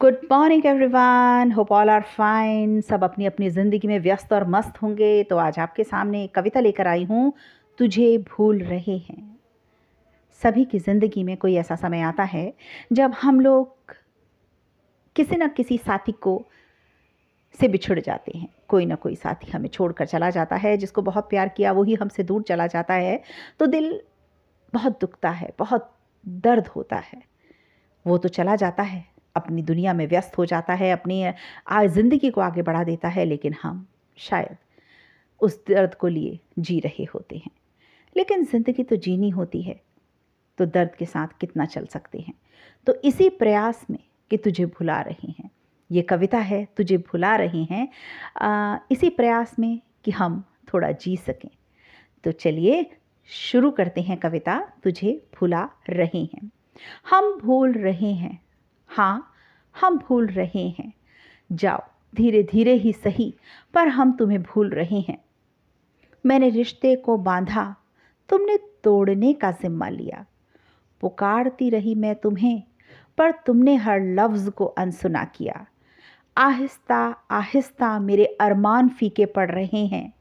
Good morning everyone hope all are fine सब अपनी अपनी ज़िंदगी में व्यस्त और मस्त होंगे। तो आज आपके सामने एक कविता लेकर आई हूँ, तुझे भूल रहे हैं। सभी की ज़िंदगी में कोई ऐसा समय आता है, जब हम लोग किसी न किसी साथी को से बिछड़ जाते हैं। कोई ना कोई साथी हमें छोड़कर चला जाता है, जिसको बहुत प्यार किया वही हमसे दूर चला जाता है। तो दिल बहुत दुखता है, बहुत दर्द होता है। वो तो चला जाता है। अपनी दुनिया में व्यस्त हो जाता है अपनी ज़िंदगी को आगे बढ़ा देता है लेकिन हम शायद उस दर्द को लिए जी रहे होते हैं। लेकिन ज़िंदगी तो जीनी होती है तो दर्द के साथ कितना चल सकते हैं? तो इसी प्रयास में कि तुझे भुला रहे हैं। ये कविता है तुझे भुला रहे हैं। आ, इसी प्रयास में कि हम थोड़ा जी सकें। तो चलिए शुरू करते हैं कविता तुझे भुला रहे हैं। हम भूल रहे हैं। हाँ हम भूल रहे हैं। जाओ धीरे धीरे ही सही, पर हम तुम्हें भूल रहे हैं। मैंने रिश्ते को बांधा, तुमने तोड़ने का जिम्मा लिया। पुकारती रही मैं तुम्हें, पर तुमने हर लफ्ज़ को अनसुना किया। आहिस्ता आहिस्ता मेरे अरमान फीके पड़ रहे हैं।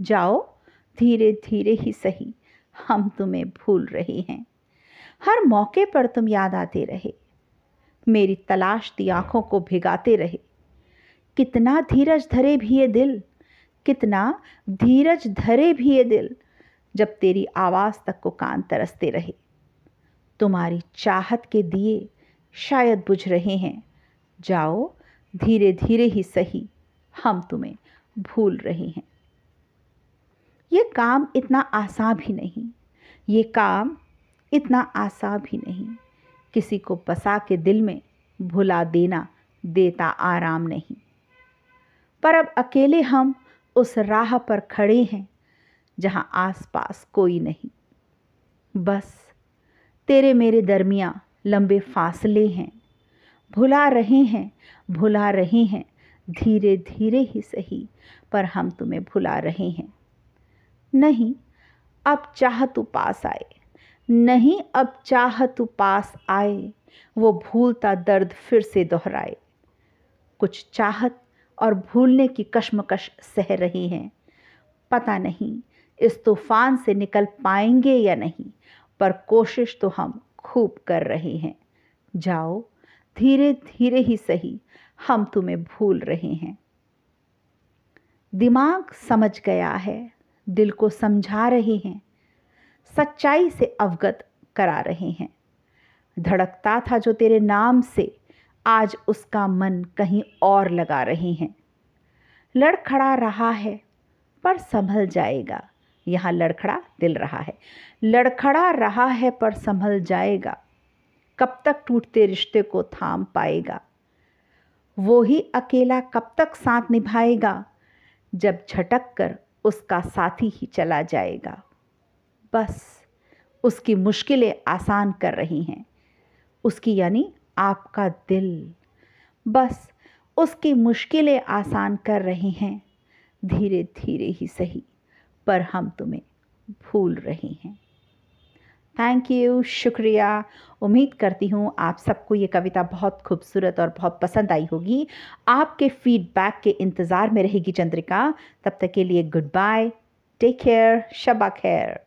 जाओ धीरे धीरे ही सही, हम तुम्हें भूल रहे हैं। हर मौके पर तुम याद आते रहे। मेरी तलाश दी आँखों को भिगाते रहे। कितना धीरज धरे भी ये दिल, कितना धीरज धरे भी ये दिल, जब तेरी आवाज़ तक को कान तरसते रहे। तुम्हारी चाहत के दिए शायद बुझ रहे हैं। जाओ, धीरे धीरे ही सही, हम तुम्हें भूल रहे हैं। ये काम इतना आसान भी नहीं, ये काम इतना आसान भी नहीं। किसी को बसा के दिल में भुला देना देता आराम नहीं। पर अब अकेले हम उस राह पर खड़े हैं, जहाँ आसपास कोई नहीं। बस तेरे मेरे दरमिया लंबे फासले हैं। भुला रहे हैं, भुला रहे हैं धीरे धीरे ही सही, पर हम तुम्हें भुला रहे हैं। नहीं, अब चाह तू पास आए। नहीं अब चाह तू पास आए। वो भूलता दर्द फिर से दोहराए। कुछ चाहत और भूलने की कश्मकश सह रही हैं। पता नहीं इस तूफ़ान से निकल पाएँगे या नहीं, पर कोशिश तो हम खूब कर रहे हैं। जाओ धीरे धीरे ही सही, हम तुम्हें भूल रहे हैं। दिमाग समझ गया है, दिल को समझा रहे हैं। सच्चाई से अवगत करा रहे हैं। धड़कता था जो तेरे नाम से, आज उसका मन कहीं और लगा रहे हैं। लड़खड़ा रहा है, पर संभल जाएगा। यहाँ लड़खड़ा दिल रहा है। लड़खड़ा रहा है, पर संभल जाएगा। कब तक टूटते रिश्ते को थाम पाएगा। वो ही अकेला कब तक साथ निभाएगा, जब झटक कर उसका साथी ही चला जाएगा। बस उसकी मुश्किलें आसान कर रही हैं। उसकी यानी आपका दिल। बस उसकी मुश्किलें आसान कर रहे हैं। धीरे धीरे ही सही, पर हम तुम्हें भूल रहे हैं। थैंक यू शुक्रिया। उम्मीद करती हूँ आप सबको ये कविता बहुत खूबसूरत और बहुत पसंद आई होगी। आपके फीडबैक के इंतज़ार में रहेगी चंद्रिका। तब तक के लिए गुड बाय टेक केयर शबा खैर।